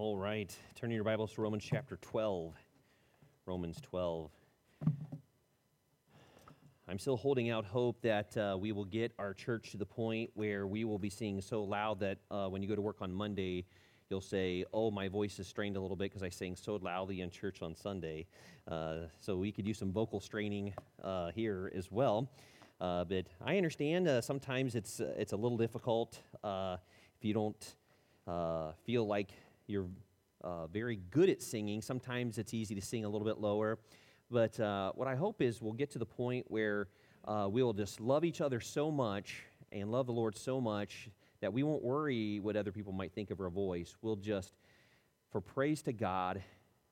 All right. Turning your Bibles to Romans chapter 12. Romans 12. I'm still holding out hope that uh, we will get our church to the point where we will be singing so loud that uh, when you go to work on Monday, you'll say, Oh, my voice is strained a little bit because I sang so loudly in church on Sunday. Uh, so we could use some vocal straining uh, here as well. Uh, but I understand uh, sometimes it's, it's a little difficult if you don't feel like you're uh, very good at singing. Sometimes it's easy to sing a little bit lower. But uh, what I hope is we'll get to the point where uh, we will just love each other so much and love the Lord so much that we won't worry what other people might think of our voice. We'll just, for praise to God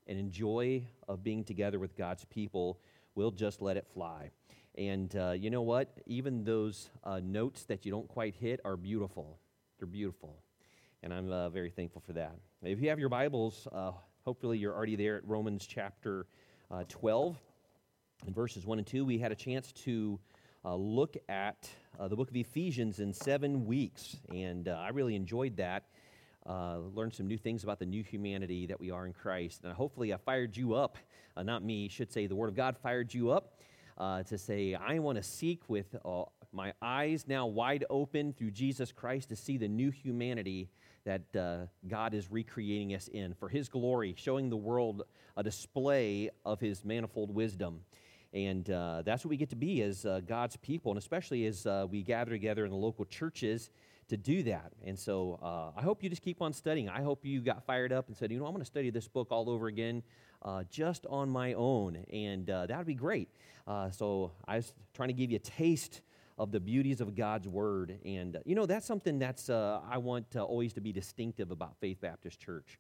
and enjoy of being together with God's people, we'll just let it fly. And uh, you know what? Even those uh, notes that you don't quite hit are beautiful. They're beautiful. And I'm uh, very thankful for that. If you have your Bibles, uh, hopefully you're already there at Romans chapter uh, 12 in verses 1 and 2. We had a chance to uh, look at uh, the book of Ephesians in seven weeks, and uh, I really enjoyed that. Uh, learned some new things about the new humanity that we are in Christ. And hopefully, I fired you up. not me, should say, the Word of God fired you up to say, I want to seek with my eyes now wide open through Jesus Christ to see the new humanity that uh, God is recreating us in for His glory, showing the world a display of His manifold wisdom. And uh, that's what we get to be as uh, God's people, and especially as uh, we gather together in the local churches to do that. And so uh, I hope you just keep on studying. I hope you got fired up and said, you know, I'm going to study this book all over again uh, just on my own. And that would be great. so I was trying to give you a taste of the beauties of God's Word. And, uh, you know, that's something that's uh, I want uh, always to be distinctive about Faith Baptist Church.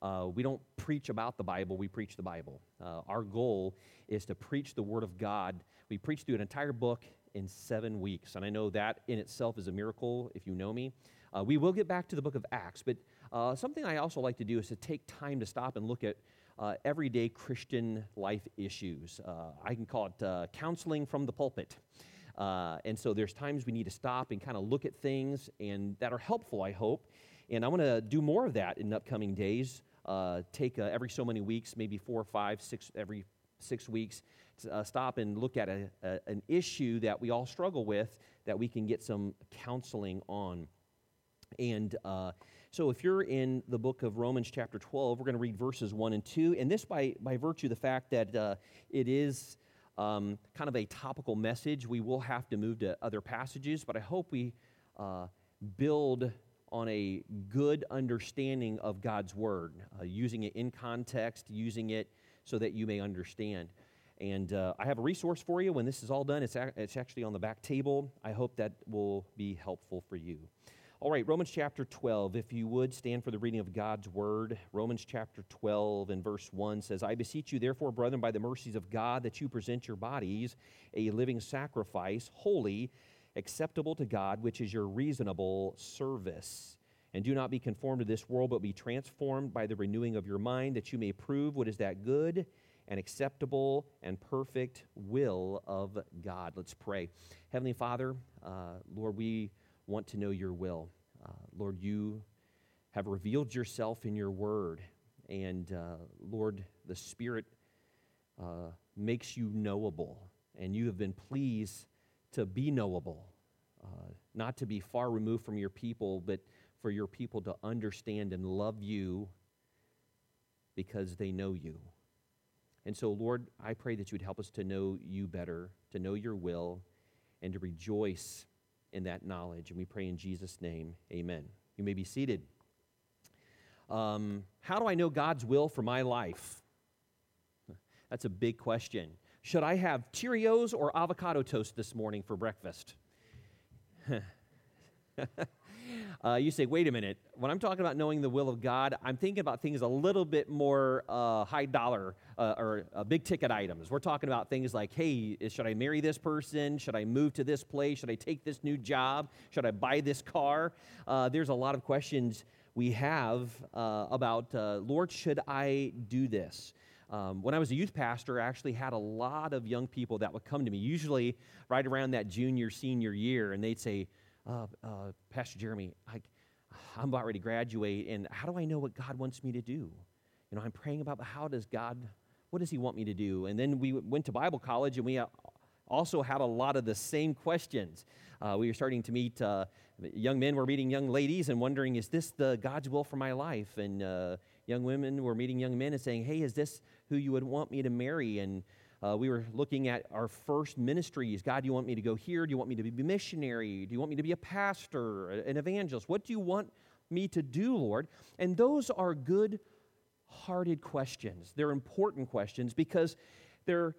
Uh, we don't preach about the Bible, we preach the Bible. Uh, our goal is to preach the Word of God. We preach through an entire book in seven weeks. And I know that in itself is a miracle if you know me. Uh, we will get back to the book of Acts, but something I also like to do is to take time to stop and look at uh, everyday Christian life issues. Uh, I can call it uh, counseling from the pulpit. Uh, and so there's times we need to stop and kind of look at things and that are helpful, I hope. And I want to do more of that in upcoming days. Uh, take uh, every so many weeks, maybe four or five, six, every six weeks, uh, stop and look at a, a, an issue that we all struggle with that we can get some counseling on. And uh, so if you're in the book of Romans, chapter 12, we're going to read verses 1 and 2. And this by, by virtue of the fact that uh, it is um, kind of a topical message. We will have to move to other passages, but I hope we uh, build on a good understanding of God's Word, uh, using it in context, using it so that you may understand. And uh, I have a resource for you when this is all done. It's, a- it's actually on the back table. I hope that will be helpful for you. All right, Romans chapter 12. If you would stand for the reading of God's word. Romans chapter 12 and verse 1 says, I beseech you, therefore, brethren, by the mercies of God, that you present your bodies a living sacrifice, holy, acceptable to God, which is your reasonable service. And do not be conformed to this world, but be transformed by the renewing of your mind, that you may prove what is that good and acceptable and perfect will of God. Let's pray. Heavenly Father, uh, Lord, we want to know your will. Uh, Lord, you have revealed yourself in your word. And uh, Lord, the Spirit uh, makes you knowable. And you have been pleased to be knowable, uh, not to be far removed from your people, but for your people to understand and love you because they know you. And so, Lord, I pray that you would help us to know you better, to know your will, and to rejoice in that knowledge. And we pray in Jesus' name, amen. You may be seated. Um, how do I know God's will for my life? That's a big question. Should I have Cheerios or avocado toast this morning for breakfast? Uh, you say, wait a minute. When I'm talking about knowing the will of God, I'm thinking about things a little bit more uh, high dollar uh, or uh, big ticket items. We're talking about things like, hey, should I marry this person? Should I move to this place? Should I take this new job? Should I buy this car? Uh, there's a lot of questions we have uh, about, Lord, should I do this? Um, when I was a youth pastor, I actually had a lot of young people that would come to me, usually right around that junior, senior year, and they'd say, uh, uh, Pastor Jeremy, I, I'm about ready to graduate, and how do I know what God wants me to do? You know, I'm praying about how does God, what does He want me to do? And then we went to Bible college, and we uh, also had a lot of the same questions. Uh, we were starting to meet uh, young men were meeting young ladies and wondering, is this the God's will for my life? And uh, young women were meeting young men and saying, hey, is this who you would want me to marry? And uh, we were looking at our first ministries. God, do you want me to go here? Do you want me to be a missionary? Do you want me to be a pastor, an evangelist? What do you want me to do, Lord? And those are good hearted questions. They're important questions because they're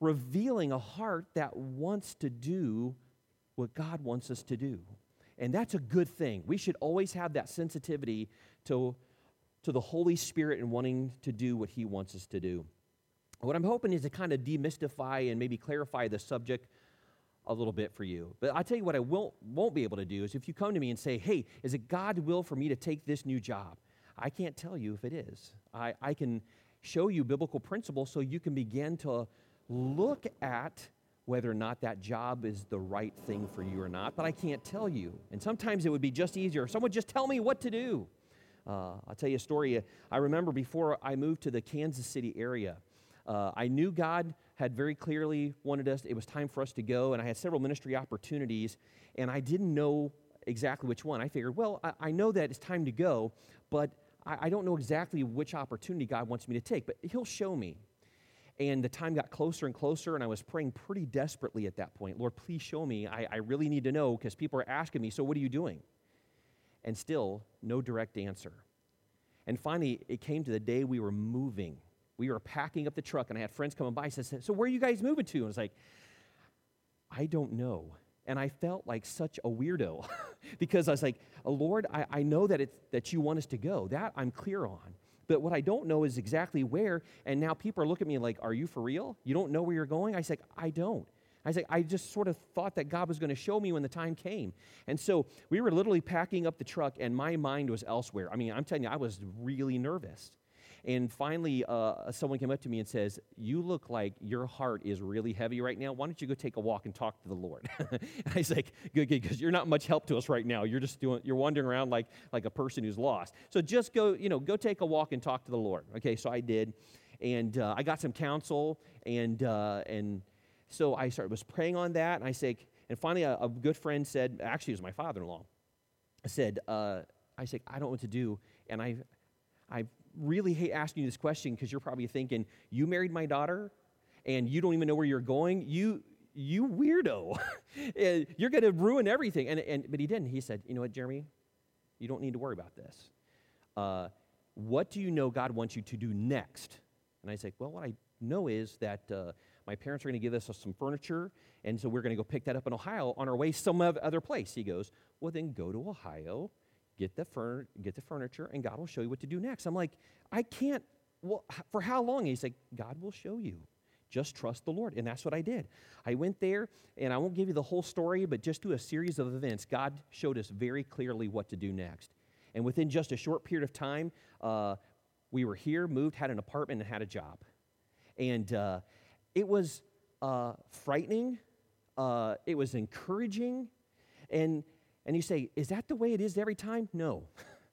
revealing a heart that wants to do what God wants us to do. And that's a good thing. We should always have that sensitivity to, to the Holy Spirit and wanting to do what He wants us to do. What I'm hoping is to kind of demystify and maybe clarify the subject a little bit for you. But I'll tell you what I won't, won't be able to do is if you come to me and say, hey, is it God's will for me to take this new job? I can't tell you if it is. I, I can show you biblical principles so you can begin to look at whether or not that job is the right thing for you or not, but I can't tell you. And sometimes it would be just easier. Someone just tell me what to do. Uh, I'll tell you a story. I remember before I moved to the Kansas City area, uh, I knew God had very clearly wanted us, it was time for us to go, and I had several ministry opportunities, and I didn't know exactly which one. I figured, well, I, I know that it's time to go, but I, I don't know exactly which opportunity God wants me to take, but He'll show me. And the time got closer and closer, and I was praying pretty desperately at that point. Lord, please show me. I, I really need to know because people are asking me, so what are you doing? And still, no direct answer. And finally, it came to the day we were moving we were packing up the truck, and I had friends coming by. I said, "So where are you guys moving to?" And I was like, "I don't know." And I felt like such a weirdo because I was like, "Lord, I, I know that it's that you want us to go. That I'm clear on." But what I don't know is exactly where. And now people are looking at me like, Are you for real? You don't know where you're going? I said, I don't. I said, I just sort of thought that God was going to show me when the time came. And so we were literally packing up the truck, and my mind was elsewhere. I mean, I'm telling you, I was really nervous. And finally, uh, someone came up to me and says, You look like your heart is really heavy right now. Why don't you go take a walk and talk to the Lord? I was like, Good, good, because you're not much help to us right now. You're just doing, you're wandering around like, like a person who's lost. So just go, you know, go take a walk and talk to the Lord. Okay, so I did. And uh, I got some counsel. And, uh, and so I started, was praying on that. And I said, and finally, a, a good friend said, actually, it was my father in law, said, uh, I said, I don't know what to do. And I, I really hate asking you this question because you're probably thinking, you married my daughter and you don't even know where you're going. You, you weirdo. you're going to ruin everything. And, and, but he didn't. He said, you know what, Jeremy? You don't need to worry about this. Uh, what do you know God wants you to do next? And I said, well, what I know is that uh, my parents are going to give us some furniture, and so we're going to go pick that up in Ohio on our way some other place. He goes, well, then go to Ohio get the, fur- get the furniture, and God will show you what to do next. I'm like, I can't. Well, for how long? He's like, God will show you. Just trust the Lord. And that's what I did. I went there, and I won't give you the whole story, but just through a series of events, God showed us very clearly what to do next. And within just a short period of time, uh, we were here, moved, had an apartment, and had a job. And uh, it was uh, frightening, uh, it was encouraging, and and you say, is that the way it is every time? No.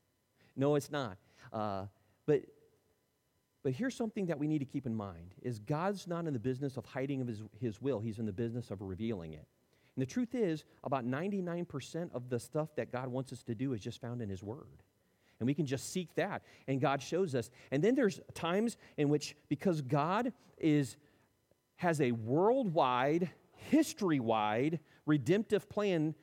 no, it's not. Uh, but, but here's something that we need to keep in mind is God's not in the business of hiding of his, his will. He's in the business of revealing it. And the truth is, about 99% of the stuff that God wants us to do is just found in his word. And we can just seek that, and God shows us. And then there's times in which, because God is, has a worldwide, history wide, redemptive plan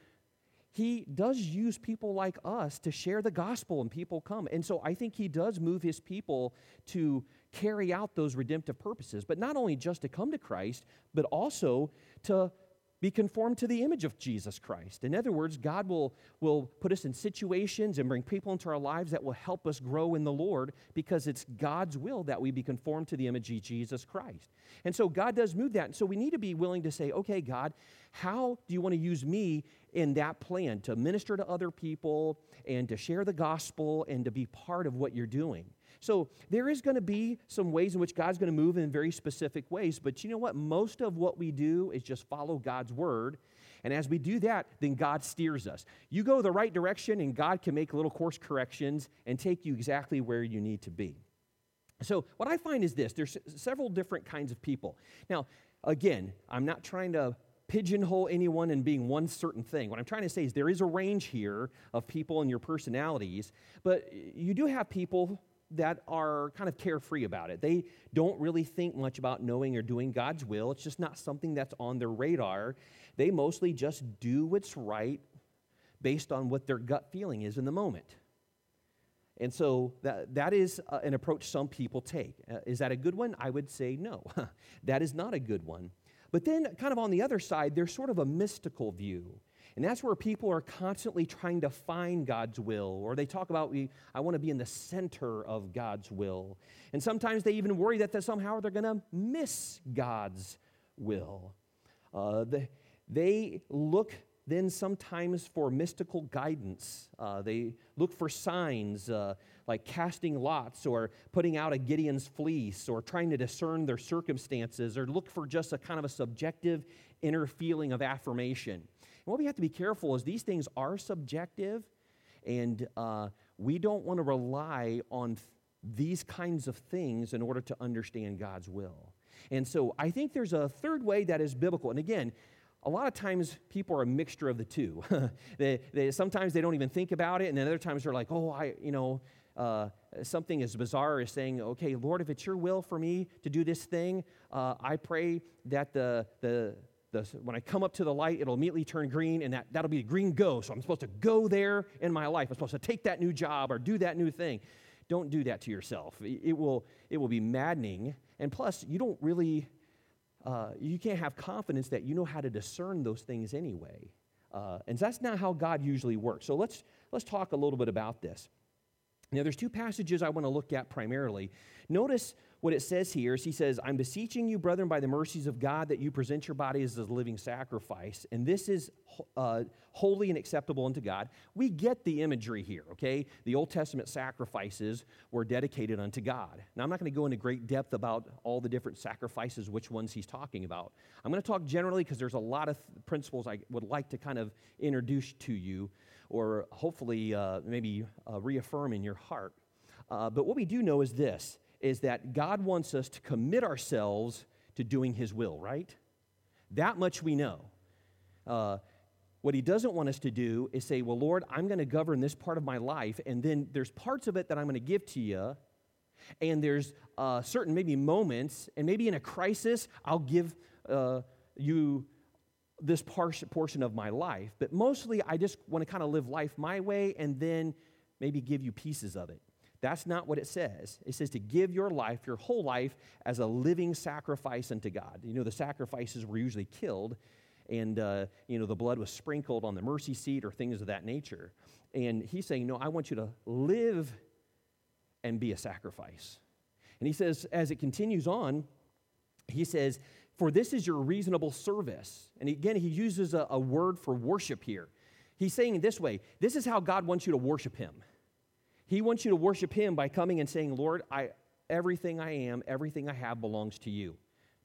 he does use people like us to share the gospel and people come. And so I think he does move his people to carry out those redemptive purposes, but not only just to come to Christ, but also to be conformed to the image of Jesus Christ. In other words, God will, will put us in situations and bring people into our lives that will help us grow in the Lord because it's God's will that we be conformed to the image of Jesus Christ. And so God does move that. And so we need to be willing to say, okay, God, how do you want to use me in that plan to minister to other people and to share the gospel and to be part of what you're doing? So there is going to be some ways in which God's going to move in very specific ways, but you know what? Most of what we do is just follow God's word. And as we do that, then God steers us. You go the right direction, and God can make little course corrections and take you exactly where you need to be. So, what I find is this there's several different kinds of people. Now, again, I'm not trying to pigeonhole anyone in being one certain thing. What I'm trying to say is there is a range here of people and your personalities, but you do have people that are kind of carefree about it. They don't really think much about knowing or doing God's will. It's just not something that's on their radar. They mostly just do what's right based on what their gut feeling is in the moment. And so that, that is uh, an approach some people take. Uh, is that a good one? I would say no. that is not a good one. But then, kind of on the other side, there's sort of a mystical view. And that's where people are constantly trying to find God's will, or they talk about, I want to be in the center of God's will. And sometimes they even worry that somehow they're going to miss God's will. Uh, they, they look then sometimes for mystical guidance. Uh, they look for signs uh, like casting lots or putting out a Gideon's fleece or trying to discern their circumstances or look for just a kind of a subjective inner feeling of affirmation. What we have to be careful is these things are subjective and uh, we don't want to rely on th- these kinds of things in order to understand God's will. And so I think there's a third way that is biblical. And again, a lot of times people are a mixture of the two. they, they, sometimes they don't even think about it, and then other times they're like, oh, I, you know, uh, something as bizarre as saying, okay, Lord, if it's your will for me to do this thing, uh, I pray that the, the, the, when I come up to the light, it'll immediately turn green, and that, that'll be green go. So I'm supposed to go there in my life. I'm supposed to take that new job or do that new thing. Don't do that to yourself. It will, it will be maddening. And plus, you don't really uh, you can't have confidence that you know how to discern those things anyway. Uh, and that's not how God usually works. So let's, let's talk a little bit about this. Now, there's two passages I want to look at primarily. Notice what it says here is he says, I'm beseeching you, brethren, by the mercies of God, that you present your bodies as a living sacrifice. And this is uh, holy and acceptable unto God. We get the imagery here, okay? The Old Testament sacrifices were dedicated unto God. Now, I'm not going to go into great depth about all the different sacrifices, which ones he's talking about. I'm going to talk generally because there's a lot of th- principles I would like to kind of introduce to you or hopefully uh, maybe uh, reaffirm in your heart. Uh, but what we do know is this is that God wants us to commit ourselves to doing His will, right? That much we know. Uh, what He doesn't want us to do is say, Well, Lord, I'm going to govern this part of my life, and then there's parts of it that I'm going to give to you, and there's uh, certain maybe moments, and maybe in a crisis, I'll give uh, you this portion of my life. But mostly, I just want to kind of live life my way and then maybe give you pieces of it. That's not what it says. It says to give your life, your whole life, as a living sacrifice unto God. You know, the sacrifices were usually killed, and, uh, you know, the blood was sprinkled on the mercy seat or things of that nature. And he's saying, No, I want you to live and be a sacrifice. And he says, as it continues on, he says, For this is your reasonable service. And again, he uses a, a word for worship here. He's saying this way this is how God wants you to worship him. He wants you to worship Him by coming and saying, Lord, I, everything I am, everything I have belongs to you.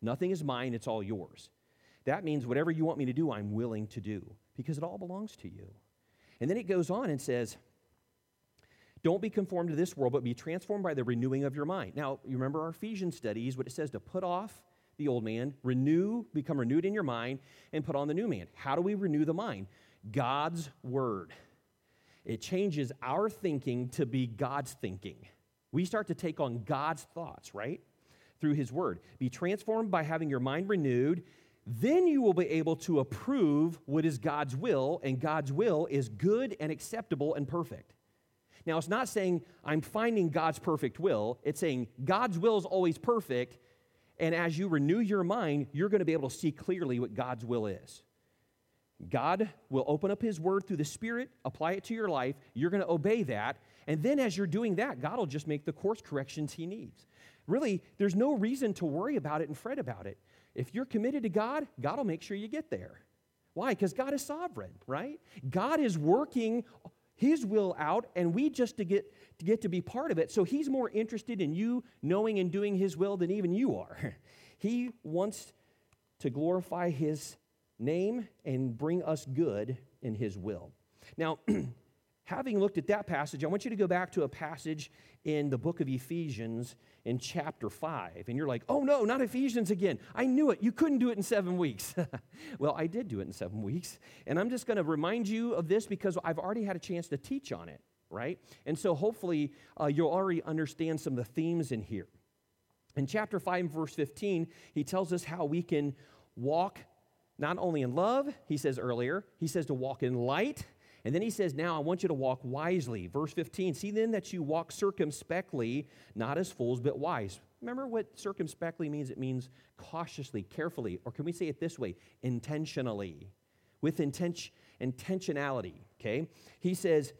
Nothing is mine, it's all yours. That means whatever you want me to do, I'm willing to do because it all belongs to you. And then it goes on and says, Don't be conformed to this world, but be transformed by the renewing of your mind. Now, you remember our Ephesians studies, what it says to put off the old man, renew, become renewed in your mind, and put on the new man. How do we renew the mind? God's word. It changes our thinking to be God's thinking. We start to take on God's thoughts, right? Through His Word. Be transformed by having your mind renewed. Then you will be able to approve what is God's will, and God's will is good and acceptable and perfect. Now, it's not saying I'm finding God's perfect will, it's saying God's will is always perfect, and as you renew your mind, you're going to be able to see clearly what God's will is. God will open up His Word through the Spirit, apply it to your life. You're going to obey that. And then as you're doing that, God will just make the course corrections He needs. Really, there's no reason to worry about it and fret about it. If you're committed to God, God will make sure you get there. Why? Because God is sovereign, right? God is working his will out and we just to get to get to be part of it. So he's more interested in you knowing and doing his will than even you are. He wants to glorify his name and bring us good in his will. Now, having looked at that passage, I want you to go back to a passage in the book of Ephesians in chapter 5. And you're like, oh no, not Ephesians again. I knew it. You couldn't do it in seven weeks. well, I did do it in seven weeks. And I'm just going to remind you of this because I've already had a chance to teach on it, right? And so hopefully uh, you'll already understand some of the themes in here. In chapter 5, verse 15, he tells us how we can walk not only in love, he says earlier, he says to walk in light. And then he says, Now I want you to walk wisely. Verse 15, see then that you walk circumspectly, not as fools, but wise. Remember what circumspectly means? It means cautiously, carefully, or can we say it this way? Intentionally. With intention, intentionality, okay? He says,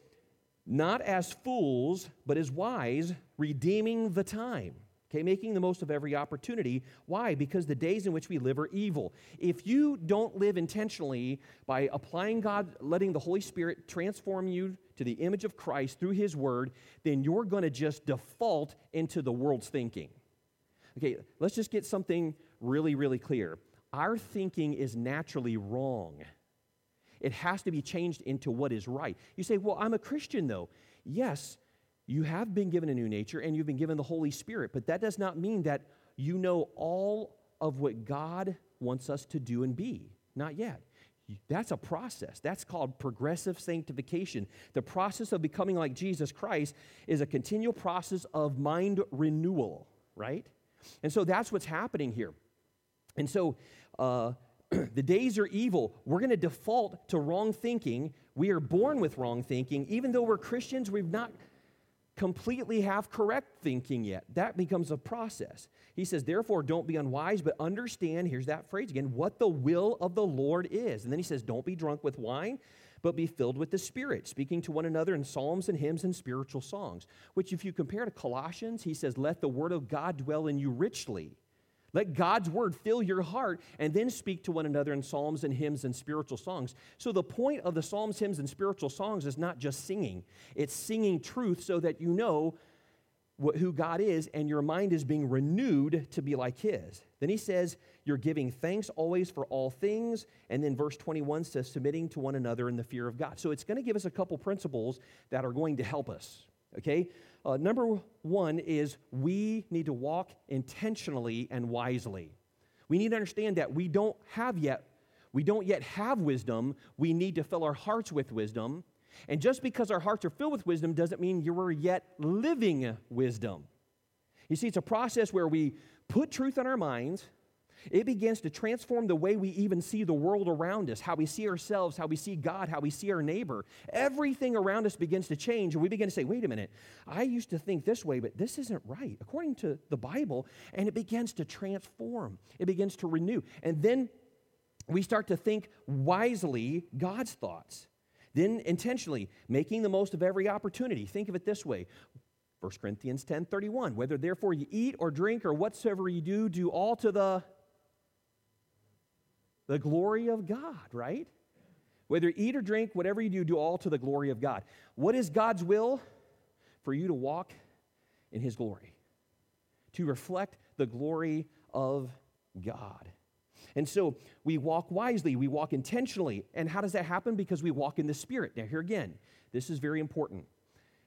Not as fools, but as wise, redeeming the time okay, making the most of every opportunity. Why? Because the days in which we live are evil. If you don't live intentionally by applying God, letting the Holy Spirit transform you to the image of Christ through His Word, then you're going to just default into the world's thinking. Okay, let's just get something really, really clear. Our thinking is naturally wrong. It has to be changed into what is right. You say, well, I'm a Christian though. Yes, you have been given a new nature and you've been given the Holy Spirit, but that does not mean that you know all of what God wants us to do and be. Not yet. That's a process. That's called progressive sanctification. The process of becoming like Jesus Christ is a continual process of mind renewal, right? And so that's what's happening here. And so uh, the days are evil. We're going to default to wrong thinking. We are born with wrong thinking. Even though we're Christians, we've not completely have correct thinking yet. That becomes a process. He says, therefore, don't be unwise, but understand, here's that phrase again, what the will of the Lord is. And then he says, don't be drunk with wine, but be filled with the Spirit, speaking to one another in psalms and hymns and spiritual songs. Which, if you compare to Colossians, he says, let the word of God dwell in you richly. Let God's word fill your heart and then speak to one another in psalms and hymns and spiritual songs. So, the point of the psalms, hymns, and spiritual songs is not just singing, it's singing truth so that you know what, who God is and your mind is being renewed to be like His. Then he says, You're giving thanks always for all things. And then verse 21 says, Submitting to one another in the fear of God. So, it's going to give us a couple principles that are going to help us. Okay? Uh, number one is we need to walk intentionally and wisely. We need to understand that we don't have yet, we don't yet have wisdom. We need to fill our hearts with wisdom. And just because our hearts are filled with wisdom doesn't mean you're yet living wisdom. You see, it's a process where we put truth in our minds, it begins to transform the way we even see the world around us, how we see ourselves, how we see God, how we see our neighbor. Everything around us begins to change, and we begin to say, wait a minute, I used to think this way, but this isn't right, according to the Bible. And it begins to transform, it begins to renew. And then we start to think wisely God's thoughts. Then intentionally, making the most of every opportunity. Think of it this way 1 Corinthians 10 31. Whether therefore you eat or drink or whatsoever you do, do all to the the glory of God, right? Whether eat or drink, whatever you do, do all to the glory of God. What is God's will? For you to walk in His glory, to reflect the glory of God. And so we walk wisely, we walk intentionally. And how does that happen? Because we walk in the Spirit. Now, here again, this is very important.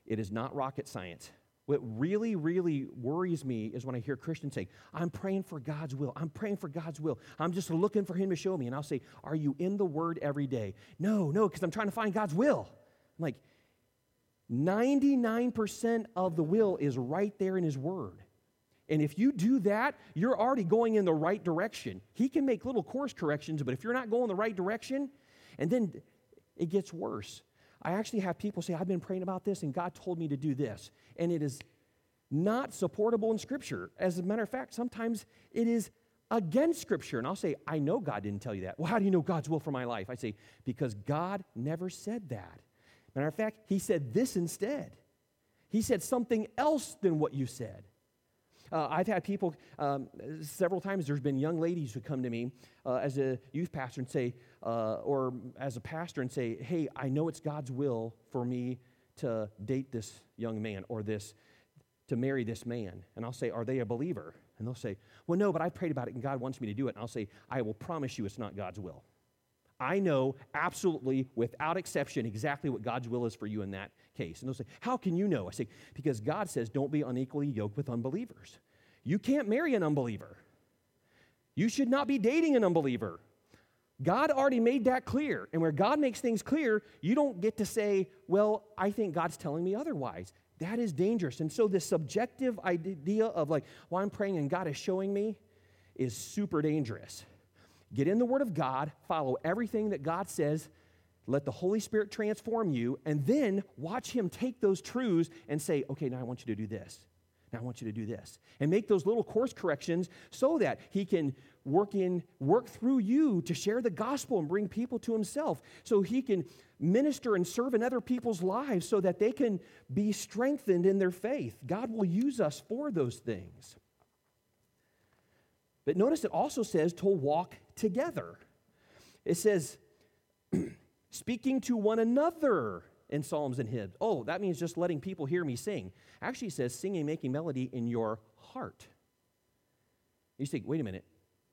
It is not rocket science. What really, really worries me is when I hear Christians say, I'm praying for God's will. I'm praying for God's will. I'm just looking for Him to show me. And I'll say, Are you in the Word every day? No, no, because I'm trying to find God's will. I'm like, 99% of the will is right there in His Word. And if you do that, you're already going in the right direction. He can make little course corrections, but if you're not going the right direction, and then it gets worse. I actually have people say, I've been praying about this and God told me to do this. And it is not supportable in Scripture. As a matter of fact, sometimes it is against Scripture. And I'll say, I know God didn't tell you that. Well, how do you know God's will for my life? I say, because God never said that. Matter of fact, He said this instead. He said something else than what you said. Uh, I've had people, um, several times, there's been young ladies who come to me uh, as a youth pastor and say, uh, or as a pastor and say, hey, I know it's God's will for me to date this young man or this, to marry this man. And I'll say, are they a believer? And they'll say, well, no, but I prayed about it and God wants me to do it. And I'll say, I will promise you it's not God's will. I know absolutely, without exception, exactly what God's will is for you in that case. And they'll say, How can you know? I say, Because God says, Don't be unequally yoked with unbelievers. You can't marry an unbeliever. You should not be dating an unbeliever. God already made that clear. And where God makes things clear, you don't get to say, Well, I think God's telling me otherwise. That is dangerous. And so, this subjective idea of like, Well, I'm praying and God is showing me is super dangerous. Get in the Word of God, follow everything that God says, let the Holy Spirit transform you, and then watch Him take those truths and say, okay, now I want you to do this. Now I want you to do this. And make those little course corrections so that He can work in, work through you to share the gospel and bring people to Himself. So He can minister and serve in other people's lives so that they can be strengthened in their faith. God will use us for those things. But notice it also says to walk together. It says, speaking to one another in psalms and hymns. Oh, that means just letting people hear me sing. Actually, says singing, making melody in your heart. You think, wait a minute.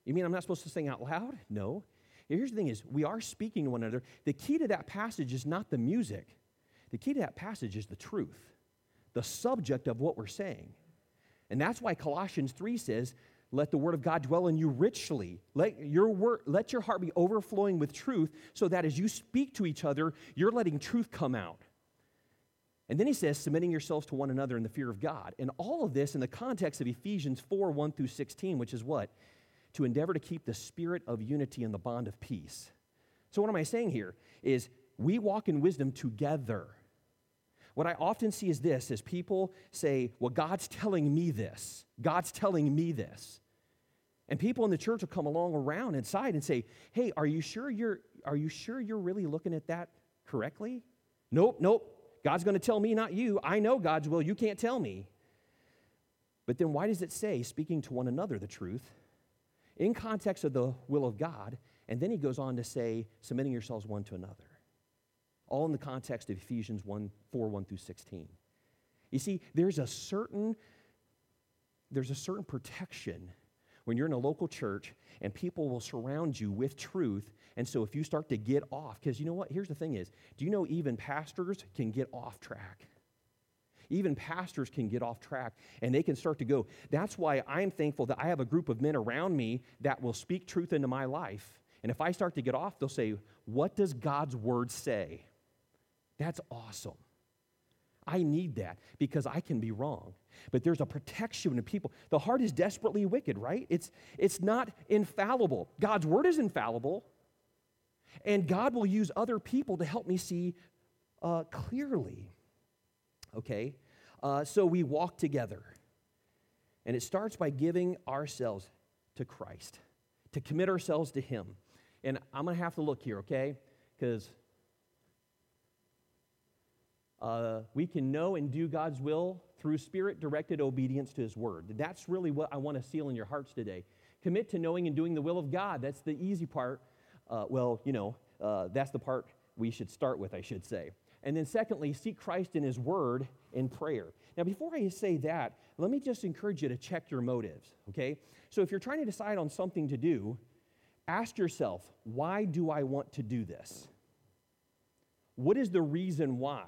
You mean I'm not supposed to sing out loud? No. Here's the thing is, we are speaking to one another. The key to that passage is not the music. The key to that passage is the truth, the subject of what we're saying. And that's why Colossians 3 says, let the word of God dwell in you richly. Let your, word, let your heart be overflowing with truth so that as you speak to each other, you're letting truth come out. And then he says, submitting yourselves to one another in the fear of God. And all of this in the context of Ephesians 4 1 through 16, which is what? To endeavor to keep the spirit of unity and the bond of peace. So, what am I saying here? Is we walk in wisdom together. What I often see is this is people say, Well, God's telling me this. God's telling me this. And people in the church will come along around inside and say, "Hey, are you sure you're are you sure you're really looking at that correctly?" Nope, nope. God's going to tell me, not you. I know God's will. You can't tell me. But then why does it say speaking to one another the truth in context of the will of God? And then he goes on to say submitting yourselves one to another. All in the context of Ephesians 1 4 1 through 16. You see, there's a certain there's a certain protection when you're in a local church and people will surround you with truth. And so if you start to get off, because you know what? Here's the thing is, do you know even pastors can get off track? Even pastors can get off track and they can start to go. That's why I'm thankful that I have a group of men around me that will speak truth into my life. And if I start to get off, they'll say, What does God's word say? That's awesome. I need that because I can be wrong. But there's a protection in people. The heart is desperately wicked, right? It's, it's not infallible. God's word is infallible, and God will use other people to help me see uh, clearly. Okay? Uh, so we walk together. And it starts by giving ourselves to Christ, to commit ourselves to Him. And I'm going to have to look here, okay? Because uh, we can know and do God's will through spirit directed obedience to His word. That's really what I want to seal in your hearts today. Commit to knowing and doing the will of God. That's the easy part. Uh, well, you know, uh, that's the part we should start with, I should say. And then, secondly, seek Christ in His word in prayer. Now, before I say that, let me just encourage you to check your motives, okay? So, if you're trying to decide on something to do, ask yourself, why do I want to do this? What is the reason why?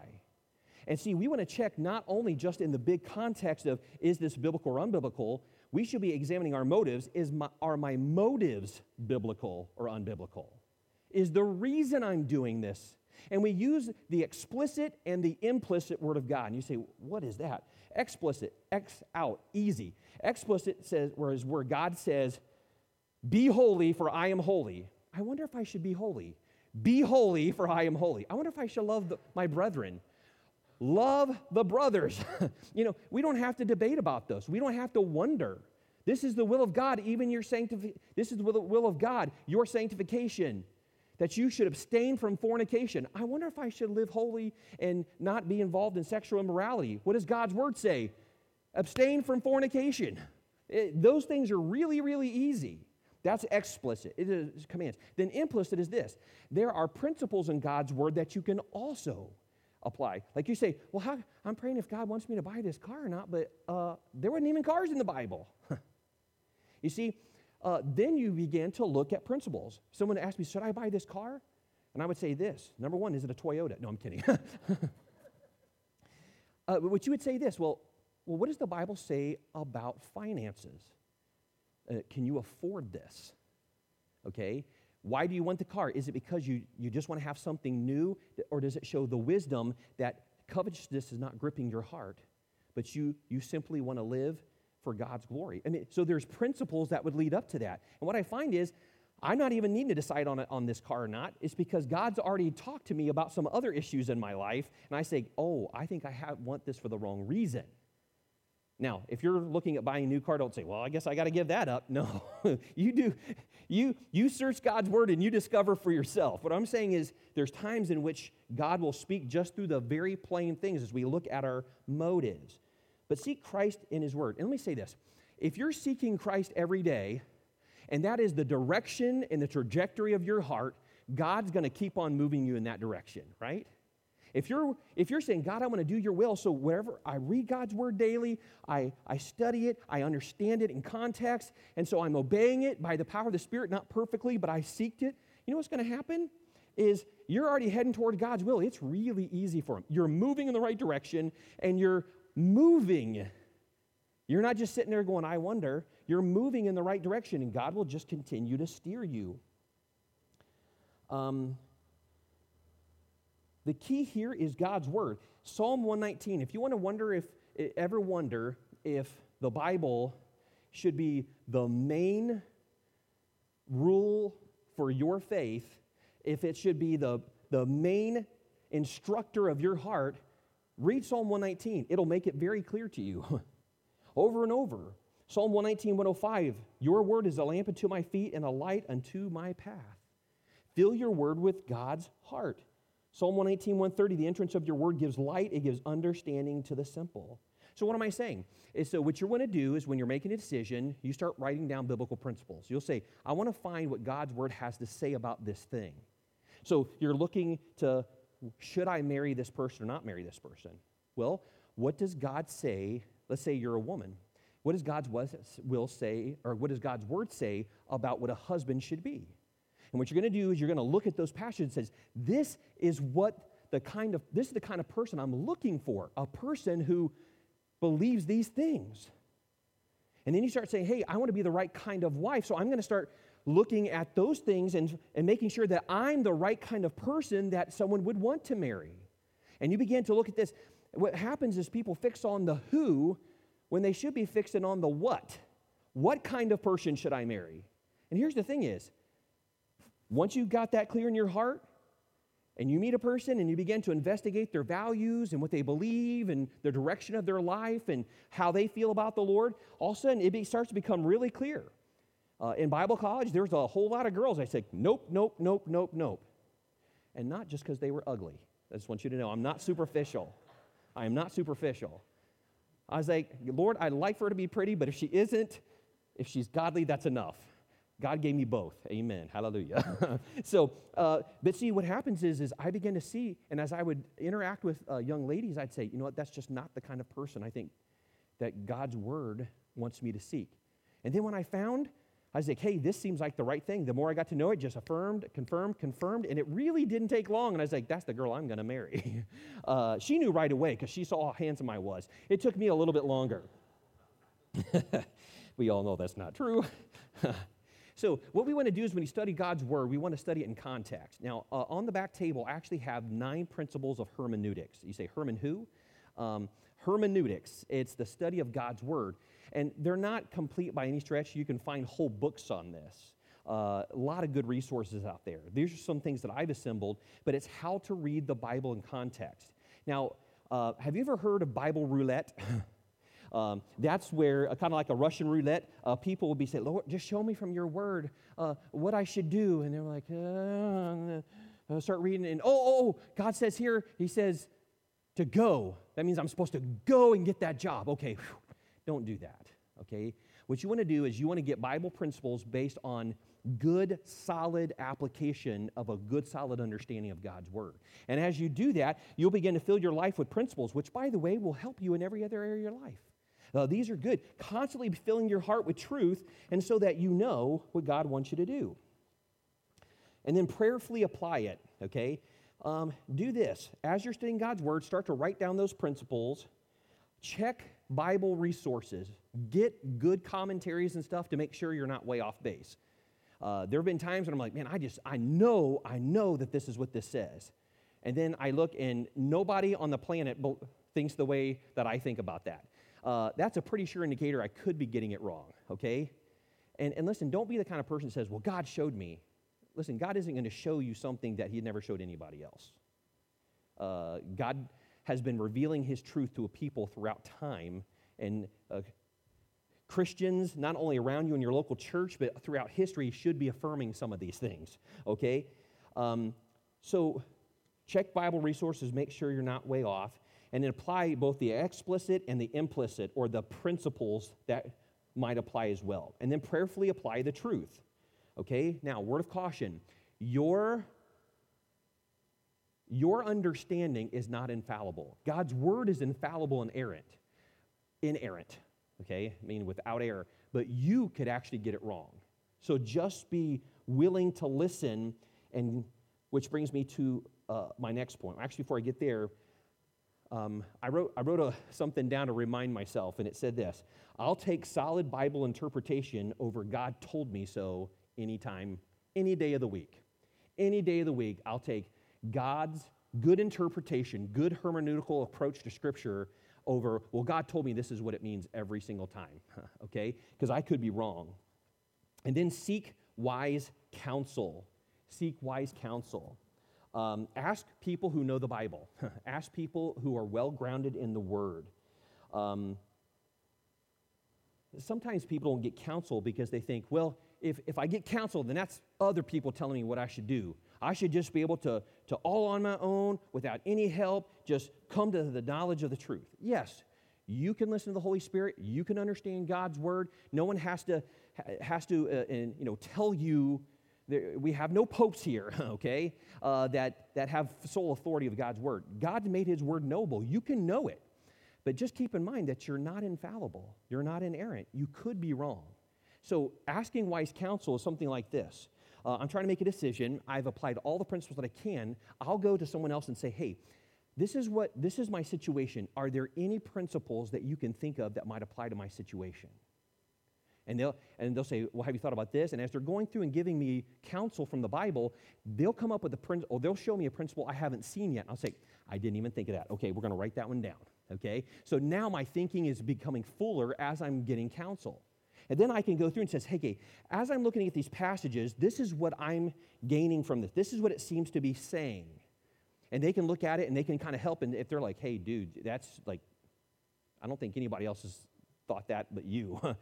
And see, we want to check not only just in the big context of is this biblical or unbiblical, we should be examining our motives. Is my, are my motives biblical or unbiblical? Is the reason I'm doing this? And we use the explicit and the implicit word of God. And you say, what is that? Explicit, X out, easy. Explicit says, whereas where God says, be holy, for I am holy. I wonder if I should be holy. Be holy, for I am holy. I wonder if I should love the, my brethren. Love the brothers. you know, we don't have to debate about those. We don't have to wonder. This is the will of God, even your sanctification. This is the will of God, your sanctification, that you should abstain from fornication. I wonder if I should live holy and not be involved in sexual immorality. What does God's word say? Abstain from fornication. It, those things are really, really easy. That's explicit. It is commands. Then implicit is this there are principles in God's word that you can also apply. Like you say, well, how, I'm praying if God wants me to buy this car or not, but uh, there weren't even cars in the Bible. you see, uh, then you begin to look at principles. Someone asked me, should I buy this car? And I would say this number one, is it a Toyota? No, I'm kidding. uh, but you would say this well, well, what does the Bible say about finances? Uh, can you afford this? Okay. Why do you want the car? Is it because you, you just want to have something new? Or does it show the wisdom that covetousness is not gripping your heart, but you, you simply want to live for God's glory? I mean, so there's principles that would lead up to that. And what I find is, I'm not even needing to decide on, on this car or not. It's because God's already talked to me about some other issues in my life, and I say, oh, I think I have, want this for the wrong reason. Now, if you're looking at buying a new car, don't say, well, I guess I got to give that up. No, you do. You, you search God's word and you discover for yourself. What I'm saying is there's times in which God will speak just through the very plain things as we look at our motives. But seek Christ in his word. And let me say this if you're seeking Christ every day, and that is the direction and the trajectory of your heart, God's going to keep on moving you in that direction, right? If you're, if you're saying, God, I want to do your will, so wherever I read God's word daily, I, I study it, I understand it in context, and so I'm obeying it by the power of the Spirit, not perfectly, but I seeked it, you know what's going to happen? Is you're already heading toward God's will. It's really easy for Him. You're moving in the right direction, and you're moving. You're not just sitting there going, I wonder. You're moving in the right direction, and God will just continue to steer you. Um, the key here is God's word. Psalm 119. If you want to wonder if ever wonder if the Bible should be the main rule for your faith, if it should be the, the main instructor of your heart, read Psalm 119. It'll make it very clear to you over and over. Psalm 119, 105 Your word is a lamp unto my feet and a light unto my path. Fill your word with God's heart. Psalm 118, 130, the entrance of your word gives light, it gives understanding to the simple. So, what am I saying? Is so, what you want to do is when you're making a decision, you start writing down biblical principles. You'll say, I want to find what God's word has to say about this thing. So, you're looking to, should I marry this person or not marry this person? Well, what does God say? Let's say you're a woman. What does God's will say, or what does God's word say about what a husband should be? And what you're going to do is you're going to look at those passages and says, this is what the kind of this is the kind of person I'm looking for, a person who believes these things. And then you start saying, hey, I want to be the right kind of wife, so I'm going to start looking at those things and, and making sure that I'm the right kind of person that someone would want to marry. And you begin to look at this. What happens is people fix on the who when they should be fixing on the what. What kind of person should I marry? And here's the thing is, once you've got that clear in your heart, and you meet a person and you begin to investigate their values and what they believe and the direction of their life and how they feel about the Lord, all of a sudden it starts to become really clear. Uh, in Bible college, there's a whole lot of girls I said, nope, nope, nope, nope, nope. And not just because they were ugly. I just want you to know I'm not superficial. I am not superficial. I was like, Lord, I'd like for her to be pretty, but if she isn't, if she's godly, that's enough. God gave me both. Amen. Hallelujah. so, uh, but see, what happens is, is I begin to see, and as I would interact with uh, young ladies, I'd say, you know what, that's just not the kind of person I think that God's word wants me to seek. And then when I found, I was like, hey, this seems like the right thing. The more I got to know it, just affirmed, confirmed, confirmed, and it really didn't take long. And I was like, that's the girl I'm going to marry. uh, she knew right away because she saw how handsome I was. It took me a little bit longer. we all know that's not true. So, what we want to do is when you study God's Word, we want to study it in context. Now, uh, on the back table, I actually have nine principles of hermeneutics. You say, Herman who? Um, hermeneutics, it's the study of God's Word. And they're not complete by any stretch. You can find whole books on this. Uh, a lot of good resources out there. These are some things that I've assembled, but it's how to read the Bible in context. Now, uh, have you ever heard of Bible roulette? Um, that's where, uh, kind of like a Russian roulette, uh, people will be saying, Lord, just show me from your word uh, what I should do. And they're like, uh, start reading, and oh, oh, oh, God says here, He says to go. That means I'm supposed to go and get that job. Okay, whew, don't do that, okay? What you want to do is you want to get Bible principles based on good, solid application of a good, solid understanding of God's Word. And as you do that, you'll begin to fill your life with principles, which, by the way, will help you in every other area of your life. Uh, these are good. Constantly filling your heart with truth, and so that you know what God wants you to do. And then prayerfully apply it, okay? Um, do this. As you're studying God's Word, start to write down those principles. Check Bible resources. Get good commentaries and stuff to make sure you're not way off base. Uh, there have been times when I'm like, man, I just, I know, I know that this is what this says. And then I look and nobody on the planet thinks the way that I think about that. Uh, that's a pretty sure indicator I could be getting it wrong, okay? And, and listen, don't be the kind of person that says, well, God showed me. Listen, God isn't going to show you something that He never showed anybody else. Uh, God has been revealing His truth to a people throughout time, and uh, Christians, not only around you in your local church, but throughout history, should be affirming some of these things, okay? Um, so check Bible resources, make sure you're not way off, and apply both the explicit and the implicit, or the principles that might apply as well. And then prayerfully apply the truth, okay? Now, word of caution your your understanding is not infallible. God's word is infallible and errant, inerrant okay? I mean, without error. But you could actually get it wrong. So just be willing to listen, and which brings me to uh, my next point. Actually, before I get there, um, I wrote, I wrote a, something down to remind myself, and it said this I'll take solid Bible interpretation over God told me so anytime, any day of the week. Any day of the week, I'll take God's good interpretation, good hermeneutical approach to Scripture over, well, God told me this is what it means every single time, okay? Because I could be wrong. And then seek wise counsel. Seek wise counsel. Um, ask people who know the Bible, ask people who are well grounded in the Word. Um, sometimes people don't get counsel because they think, well, if, if I get counsel, then that's other people telling me what I should do. I should just be able to, to all on my own, without any help, just come to the knowledge of the truth. Yes, you can listen to the Holy Spirit. You can understand God's word. No one has to, has to uh, and, you know, tell you. There, we have no popes here, okay, uh, that, that have sole authority of God's word. God made his word noble. You can know it. But just keep in mind that you're not infallible. You're not inerrant. You could be wrong. So asking wise counsel is something like this uh, I'm trying to make a decision. I've applied all the principles that I can. I'll go to someone else and say, hey, this is what this is my situation. Are there any principles that you can think of that might apply to my situation? And they'll, and they'll say, Well, have you thought about this? And as they're going through and giving me counsel from the Bible, they'll come up with a principle, or they'll show me a principle I haven't seen yet. And I'll say, I didn't even think of that. Okay, we're going to write that one down. Okay? So now my thinking is becoming fuller as I'm getting counsel. And then I can go through and says, hey, as I'm looking at these passages, this is what I'm gaining from this. This is what it seems to be saying. And they can look at it and they can kind of help. And if they're like, hey, dude, that's like, I don't think anybody else has thought that but you.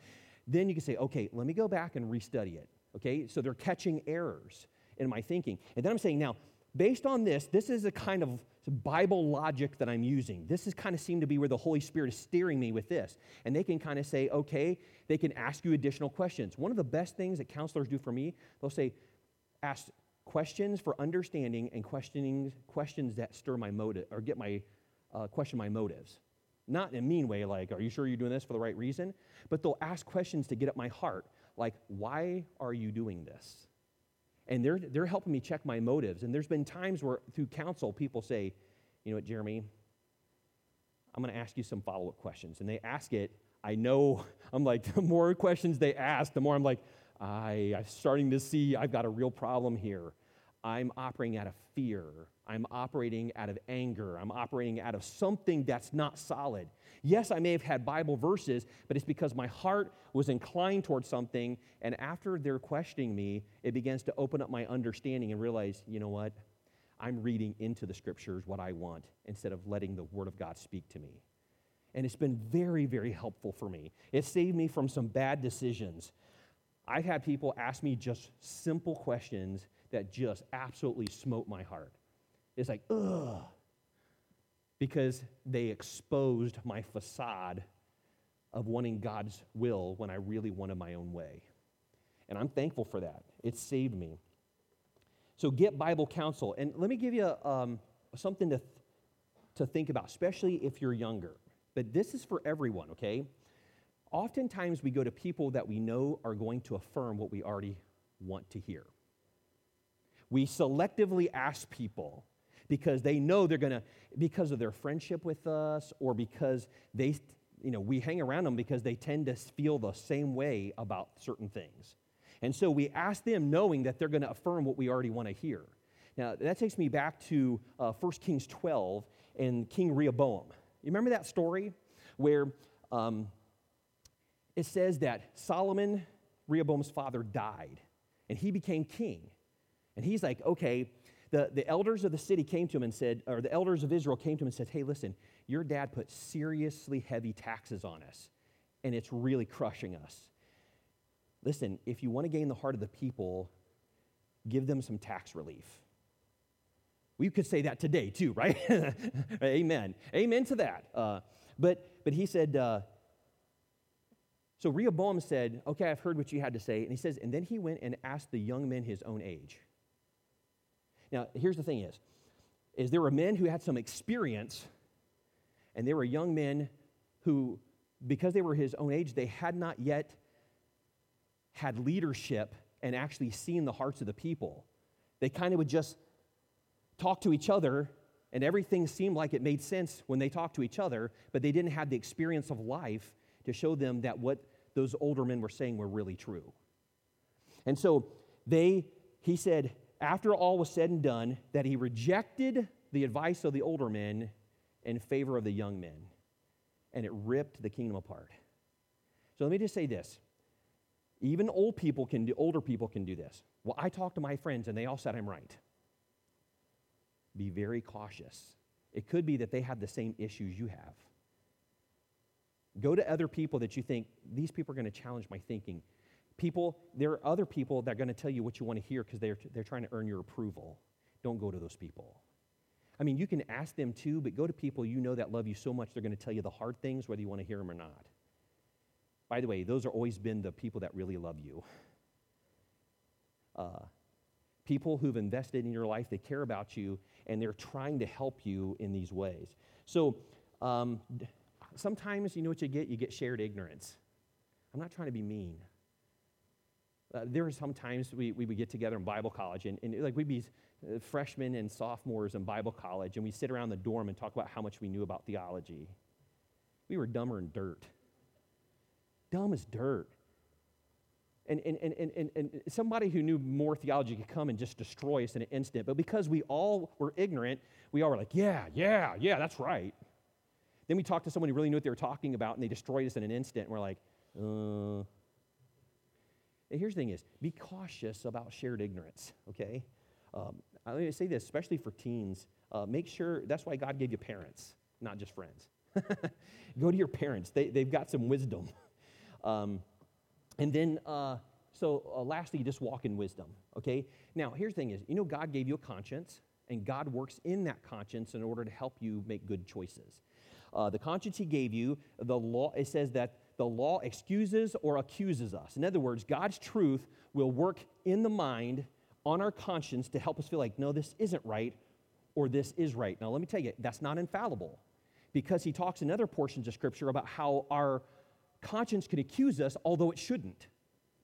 then you can say, okay, let me go back and restudy it. Okay, so they're catching errors in my thinking. And then I'm saying, now, based on this, this is a kind of Bible logic that I'm using. This is kind of seem to be where the Holy Spirit is steering me with this. And they can kind of say, okay, they can ask you additional questions. One of the best things that counselors do for me, they'll say, ask questions for understanding and questioning questions that stir my motive or get my uh, question my motives. Not in a mean way, like, are you sure you're doing this for the right reason? But they'll ask questions to get at my heart, like, why are you doing this? and they're, they're helping me check my motives. And there's been times where, through counsel, people say, you know what, Jeremy, I'm going to ask you some follow up questions. And they ask it. I know, I'm like, the more questions they ask, the more I'm like, I, I'm starting to see I've got a real problem here. I'm operating out of fear. I'm operating out of anger. I'm operating out of something that's not solid. Yes, I may have had Bible verses, but it's because my heart was inclined towards something. And after they're questioning me, it begins to open up my understanding and realize, you know what? I'm reading into the scriptures what I want instead of letting the Word of God speak to me. And it's been very, very helpful for me. It saved me from some bad decisions. I've had people ask me just simple questions that just absolutely smote my heart. It's like, ugh, because they exposed my facade of wanting God's will when I really wanted my own way. And I'm thankful for that. It saved me. So get Bible counsel. And let me give you um, something to, th- to think about, especially if you're younger. But this is for everyone, okay? Oftentimes we go to people that we know are going to affirm what we already want to hear. We selectively ask people because they know they're going to, because of their friendship with us or because they, you know, we hang around them because they tend to feel the same way about certain things. And so we ask them knowing that they're going to affirm what we already want to hear. Now, that takes me back to uh, 1 Kings 12 and King Rehoboam. You remember that story where um, it says that Solomon, Rehoboam's father, died and he became king. And he's like, okay, the, the elders of the city came to him and said, or the elders of Israel came to him and said, hey, listen, your dad put seriously heavy taxes on us, and it's really crushing us. Listen, if you want to gain the heart of the people, give them some tax relief. We could say that today too, right? Amen. Amen to that. Uh, but, but he said, uh, so Rehoboam said, Okay, I've heard what you had to say. And he says, and then he went and asked the young men his own age. Now, here's the thing is, is there were men who had some experience, and there were young men who, because they were his own age, they had not yet had leadership and actually seen the hearts of the people. They kind of would just talk to each other, and everything seemed like it made sense when they talked to each other, but they didn't have the experience of life to show them that what those older men were saying were really true. And so they, he said, after all was said and done, that he rejected the advice of the older men in favor of the young men. And it ripped the kingdom apart. So let me just say this. Even old people can do, older people can do this. Well, I talked to my friends and they all said I'm right. Be very cautious. It could be that they have the same issues you have. Go to other people that you think, these people are going to challenge my thinking. People, there are other people that are going to tell you what you want to hear because they're, they're trying to earn your approval. Don't go to those people. I mean, you can ask them too, but go to people you know that love you so much they're going to tell you the hard things, whether you want to hear them or not. By the way, those have always been the people that really love you. Uh, people who've invested in your life, they care about you, and they're trying to help you in these ways. So um, sometimes, you know what you get? You get shared ignorance. I'm not trying to be mean. Uh, there are some times we, we would get together in Bible college, and, and like we'd be uh, freshmen and sophomores in Bible college, and we'd sit around the dorm and talk about how much we knew about theology. We were dumber than dirt. Dumb as dirt. And, and, and, and, and somebody who knew more theology could come and just destroy us in an instant. But because we all were ignorant, we all were like, yeah, yeah, yeah, that's right. Then we talked to someone who really knew what they were talking about, and they destroyed us in an instant. And we're like, uh, here's the thing is, be cautious about shared ignorance, okay? Um, I'm going to say this, especially for teens. Uh, make sure, that's why God gave you parents, not just friends. Go to your parents. They, they've got some wisdom. Um, and then, uh, so uh, lastly, just walk in wisdom, okay? Now, here's the thing is, you know God gave you a conscience, and God works in that conscience in order to help you make good choices. Uh, the conscience he gave you, the law, it says that the law excuses or accuses us. In other words, God's truth will work in the mind on our conscience to help us feel like, no, this isn't right or this is right. Now, let me tell you, that's not infallible because he talks in other portions of Scripture about how our conscience could accuse us, although it shouldn't.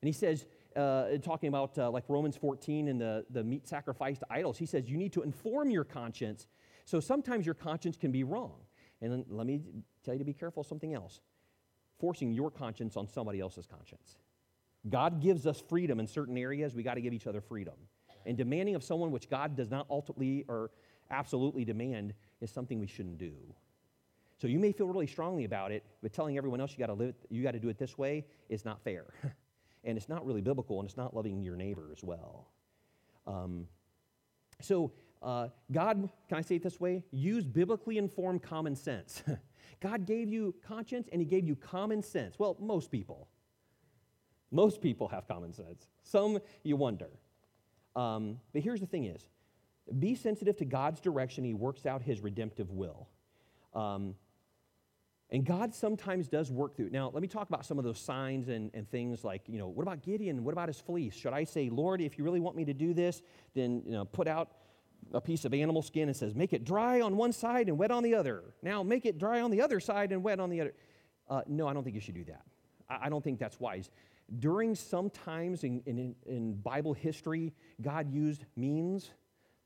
And he says, uh, talking about uh, like Romans 14 and the, the meat sacrificed to idols, he says, you need to inform your conscience. So sometimes your conscience can be wrong. And let me tell you to be careful of something else forcing your conscience on somebody else's conscience. God gives us freedom in certain areas. We got to give each other freedom. And demanding of someone which God does not ultimately or absolutely demand is something we shouldn't do. So you may feel really strongly about it, but telling everyone else you got to live, you got to do it this way is not fair, and it's not really biblical, and it's not loving your neighbor as well. Um, so uh, God, can I say it this way? Use biblically informed common sense. God gave you conscience and He gave you common sense. Well, most people. Most people have common sense. Some you wonder. Um, but here's the thing is, be sensitive to God's direction. He works out His redemptive will. Um, And God sometimes does work through. Now, let me talk about some of those signs and, and things like, you know, what about Gideon? What about his fleece? Should I say, Lord, if you really want me to do this, then, you know, put out a piece of animal skin and says, make it dry on one side and wet on the other. Now, make it dry on the other side and wet on the other. Uh, no, I don't think you should do that. I, I don't think that's wise. During some times in, in, in Bible history, God used means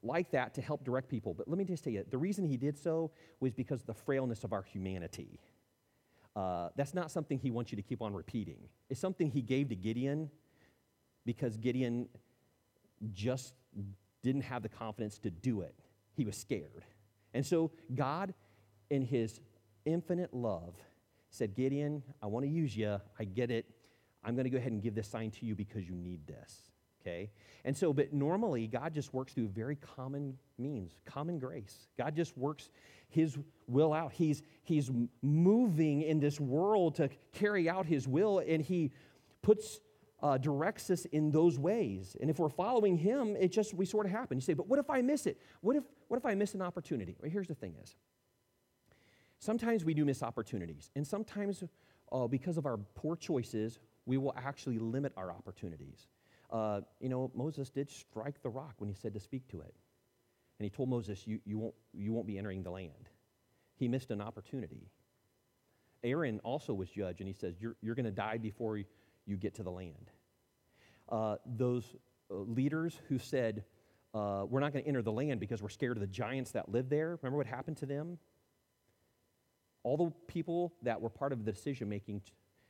like that to help direct people. But let me just tell you, the reason he did so was because of the frailness of our humanity. Uh, that's not something he wants you to keep on repeating. It's something he gave to Gideon because Gideon just didn't have the confidence to do it. He was scared. And so God, in his infinite love, said, Gideon, I want to use you. I get it. I'm going to go ahead and give this sign to you because you need this. Okay? And so, but normally, God just works through very common means, common grace. God just works his will out. He's, he's moving in this world to carry out his will, and he puts, uh, directs us in those ways. And if we're following him, it just, we sort of happen. You say, but what if I miss it? What if, what if I miss an opportunity? Well, here's the thing is, sometimes we do miss opportunities. And sometimes, uh, because of our poor choices, we will actually limit our opportunities. Uh, you know, Moses did strike the rock when he said to speak to it. And he told Moses, you, you, won't, you won't be entering the land. He missed an opportunity. Aaron also was judged, and he says, You're, you're going to die before you get to the land. Uh, those uh, leaders who said, uh, We're not going to enter the land because we're scared of the giants that live there, remember what happened to them? All the people that were part of the decision making,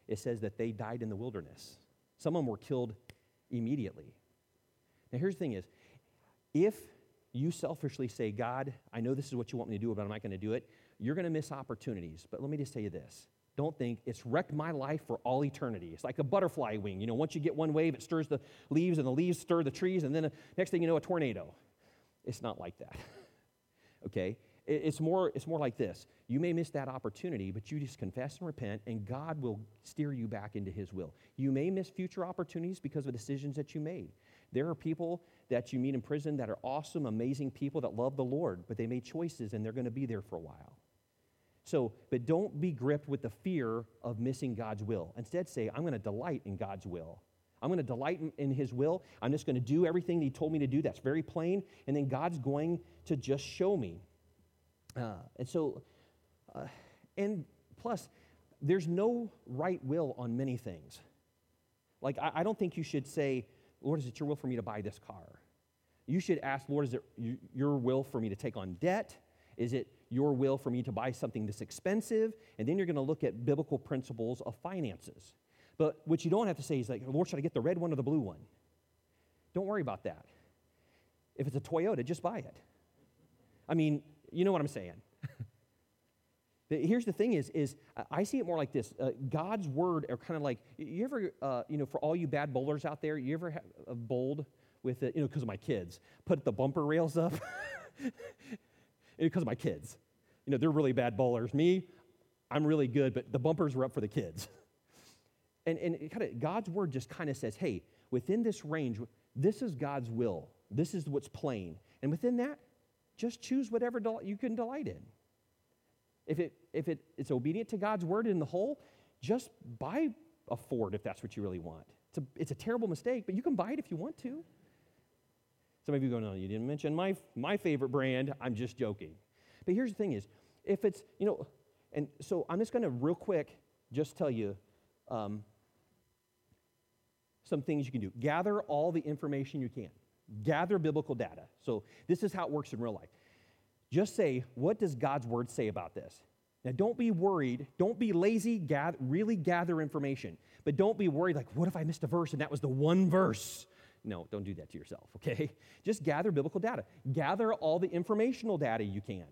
it says that they died in the wilderness. Some of them were killed immediately. Now, here's the thing is, if you selfishly say, God, I know this is what you want me to do, but I'm not going to do it, you're going to miss opportunities. But let me just tell you this. Don't think it's wrecked my life for all eternity. It's like a butterfly wing. You know, once you get one wave, it stirs the leaves, and the leaves stir the trees, and then the next thing you know, a tornado. It's not like that. okay? It's more, it's more like this. You may miss that opportunity, but you just confess and repent, and God will steer you back into His will. You may miss future opportunities because of decisions that you made. There are people that you meet in prison that are awesome, amazing people that love the Lord, but they made choices and they're going to be there for a while. So, but don't be gripped with the fear of missing God's will. Instead, say, I'm going to delight in God's will. I'm going to delight in, His will. I'm just going to do everything He told me to do. That's very plain. And then God's going to just show me. Uh, and so, uh, and plus, there's no right will on many things. Like, I, I don't think you should say, Lord, is it your will for me to buy this car? You should ask, Lord, is it your will for me to take on debt? Is it your will for me to buy something this expensive? And then you're going to look at biblical principles of finances. But what you don't have to say is like, Lord, should I get the red one or the blue one? Don't worry about that. If it's a Toyota, just buy it. I mean, you know what I'm saying. Here's the thing is, is I see it more like this. Uh, God's word are kind of like, you ever, uh, you know, for all you bad bowlers out there, you ever have uh, bowled with it, you know, because of my kids, put the bumper rails up? because of my kids. You know, they're really bad bowlers. Me, I'm really good, but the bumpers were up for the kids. And, and kind of God's word just kind of says, hey, within this range, this is God's will. This is what's plain. And within that, just choose whatever del- you can delight in. If, it, if it, it's obedient to God's word in the whole, just buy a Ford if that's what you really want. It's a, it's a terrible mistake, but you can buy it if you want to. Some of you go, no, you didn't mention my, my favorite brand. I'm just joking. But here's the thing is, if it's, you know, and so I'm just going to real quick just tell you um, some things you can do. Gather all the information you can. Gather biblical data. So this is how it works in real life. Just say, what does God's word say about this? Now, don't be worried. Don't be lazy. Gather, really gather information. But don't be worried, like, what if I missed a verse and that was the one verse? No, don't do that to yourself, okay? Just gather biblical data. Gather all the informational data you can.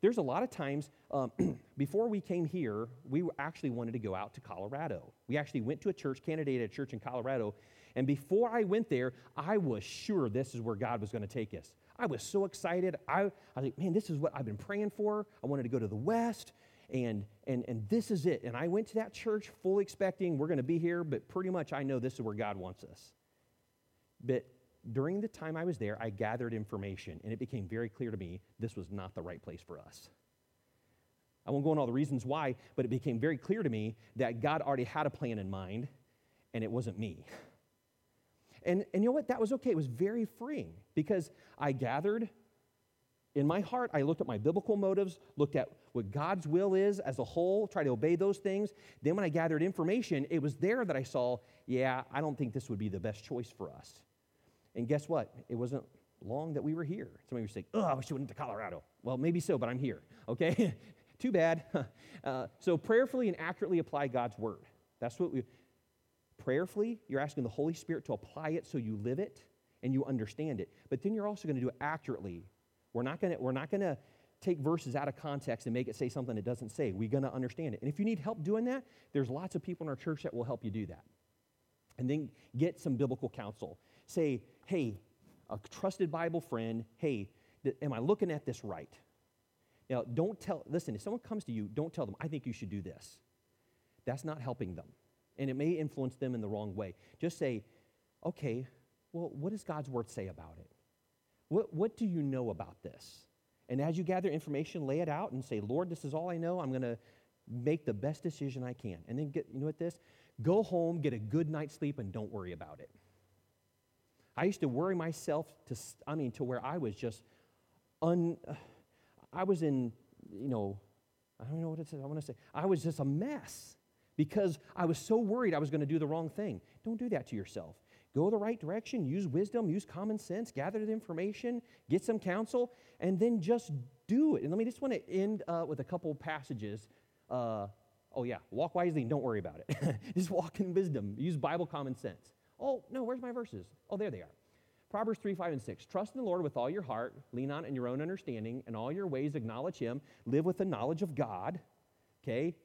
There's a lot of times, um, before we came here, we actually wanted to go out to Colorado. We actually went to a church, candidated a church in Colorado, and before I went there, I was sure this is where God was going to take us. I was so excited. I, I was like, man, this is what I've been praying for. I wanted to go to the West, and, and, and this is it. And I went to that church fully expecting we're going to be here, but pretty much I know this is where God wants us. But during the time I was there, I gathered information, and it became very clear to me this was not the right place for us. I won't go into all the reasons why, but it became very clear to me that God already had a plan in mind, and it wasn't me. And, and you know what? That was okay. It was very freeing because I gathered in my heart, I looked at my biblical motives, looked at what God's will is as a whole, tried to obey those things. Then, when I gathered information, it was there that I saw, yeah, I don't think this would be the best choice for us. And guess what? It wasn't long that we were here. Somebody was saying, oh, I wish you went to Colorado. Well, maybe so, but I'm here, okay? Too bad. uh, so, prayerfully and accurately apply God's word. That's what we, prayerfully, you're asking the Holy Spirit to apply it so you live it and you understand it. But then you're also going to do it accurately we're not going to we're not going to take verses out of context and make it say something it doesn't say. We're going to understand it. And if you need help doing that, there's lots of people in our church that will help you do that. And then get some biblical counsel. Say, hey, a trusted Bible friend, hey, th- am I looking at this right? Now, don't tell, listen, if someone comes to you, don't tell them, I think you should do this. That's not helping them. And it may influence them in the wrong way. Just say, okay, well, what does God's word say about it? What, what do you know about this? And as you gather information, lay it out and say, Lord, this is all I know. I'm going to make the best decision I can. And then get, you know what this? Go home, get a good night's sleep, and don't worry about it. I used to worry myself to, I mean, to where I was just un, I was in, you know, I don't know what it says. I want to say, I was just a mess because I was so worried I was going to do the wrong thing. Don't do that to yourself. Go the right direction, use wisdom, use common sense, gather the information, get some counsel, and then just do it. And let me just want to end uh, with a couple passages. Uh, oh, yeah, walk wisely don't worry about it. just walk in wisdom, use Bible common sense. Oh, no, where's my verses? Oh, there they are. Proverbs 3, 5, and 6. Trust in the Lord with all your heart, lean on in your own understanding, and all your ways acknowledge Him, live with the knowledge of God, okay?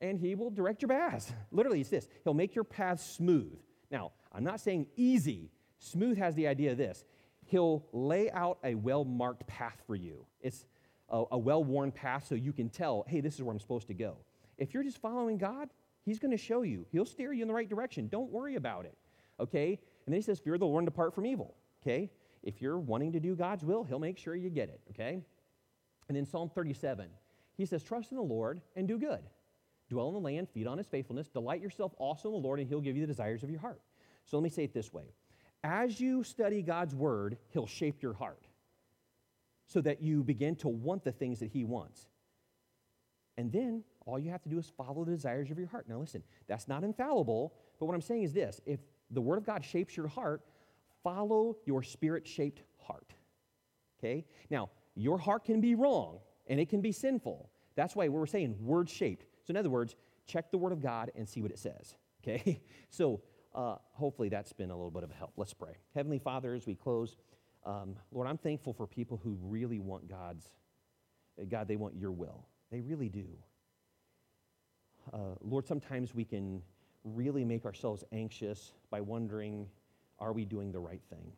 And He will direct your paths. Literally, it's this He'll make your paths smooth. Now, I'm not saying easy. Smooth has the idea of this He'll lay out a well marked path for you. It's a, a well worn path so you can tell, hey, this is where I'm supposed to go. If you're just following God, He's going to show you. He'll steer you in the right direction. Don't worry about it. Okay? And then He says, fear the Lord and depart from evil. Okay? If you're wanting to do God's will, He'll make sure you get it. Okay? And then Psalm 37, He says, trust in the Lord and do good. Dwell in the land, feed on His faithfulness, delight yourself also in the Lord, and He'll give you the desires of your heart. So let me say it this way as you study God's word, He'll shape your heart so that you begin to want the things that He wants. And then all you have to do is follow the desires of your heart. Now, listen, that's not infallible, but what I'm saying is this if the Word of God shapes your heart, follow your spirit shaped heart. Okay? Now, your heart can be wrong and it can be sinful. That's why we're saying word shaped. So, in other words, check the Word of God and see what it says. Okay? So, uh, hopefully that's been a little bit of a help. Let's pray. Heavenly Father, as we close, um, Lord, I'm thankful for people who really want God's, uh, God, they want your will. They really do. Uh, Lord, sometimes we can really make ourselves anxious by wondering, are we doing the right thing?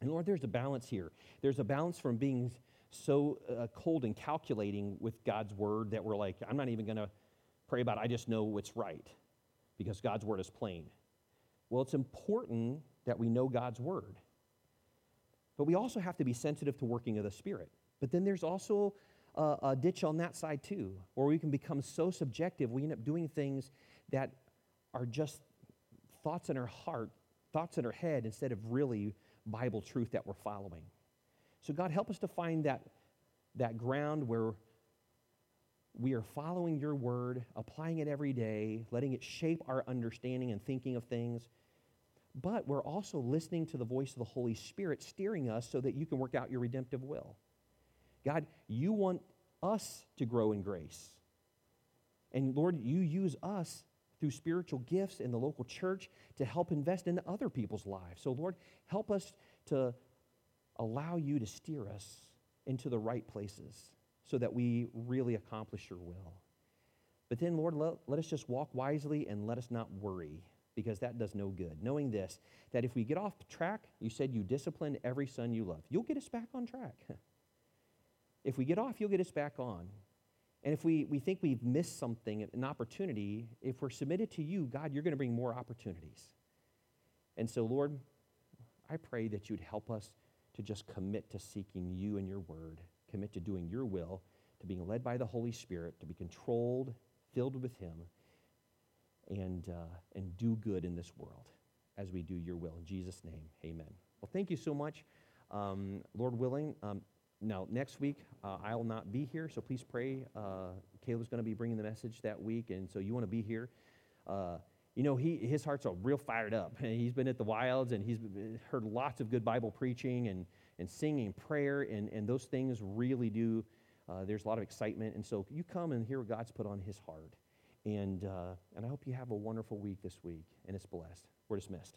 And Lord, there's a balance here. There's a balance from being so uh, cold and calculating with God's word that we're like, I'm not even going to pray about it. I just know what's right because God's word is plain. Well, it's important that we know God's word. But we also have to be sensitive to working of the Spirit. But then there's also a, a, ditch on that side too, where we can become so subjective, we end up doing things that are just thoughts in our heart, thoughts in our head, instead of really Bible truth that we're following. So, God, help us to find that, that ground where we are following your word, applying it every day, letting it shape our understanding and thinking of things. But we're also listening to the voice of the Holy Spirit steering us so that you can work out your redemptive will. God, you want us to grow in grace. And Lord, you use us through spiritual gifts in the local church to help invest in other people's lives. So, Lord, help us to allow you to steer us into the right places so that we really accomplish your will. But then, Lord, let, let us just walk wisely and let us not worry because that does no good. Knowing this, that if we get off track, you said you discipline every son you love. You'll get us back on track. if we get off, you'll get us back on. And if we, we think we've missed something, an opportunity, if we're submitted to you, God, you're going to bring more opportunities. And so, Lord, I pray that you'd help us to just commit to seeking you and your word commit to doing your will to being led by the Holy Spirit, to be controlled, filled with Him, and, uh, and do good in this world as we do your will. In Jesus' name, amen. Well, thank you so much. Um, Lord willing, um, now next week uh, I'll not be here, so please pray. Uh, Caleb's going to be bringing the message that week, and so you want to be here. Uh, you know, he, his heart's are real fired up. He's been at the wilds and he's heard lots of good Bible preaching and, and singing, prayer, and, and those things really do. Uh, there's a lot of excitement. And so you come and hear what God's put on his heart. And, uh, and I hope you have a wonderful week this week, and it's blessed. We're dismissed.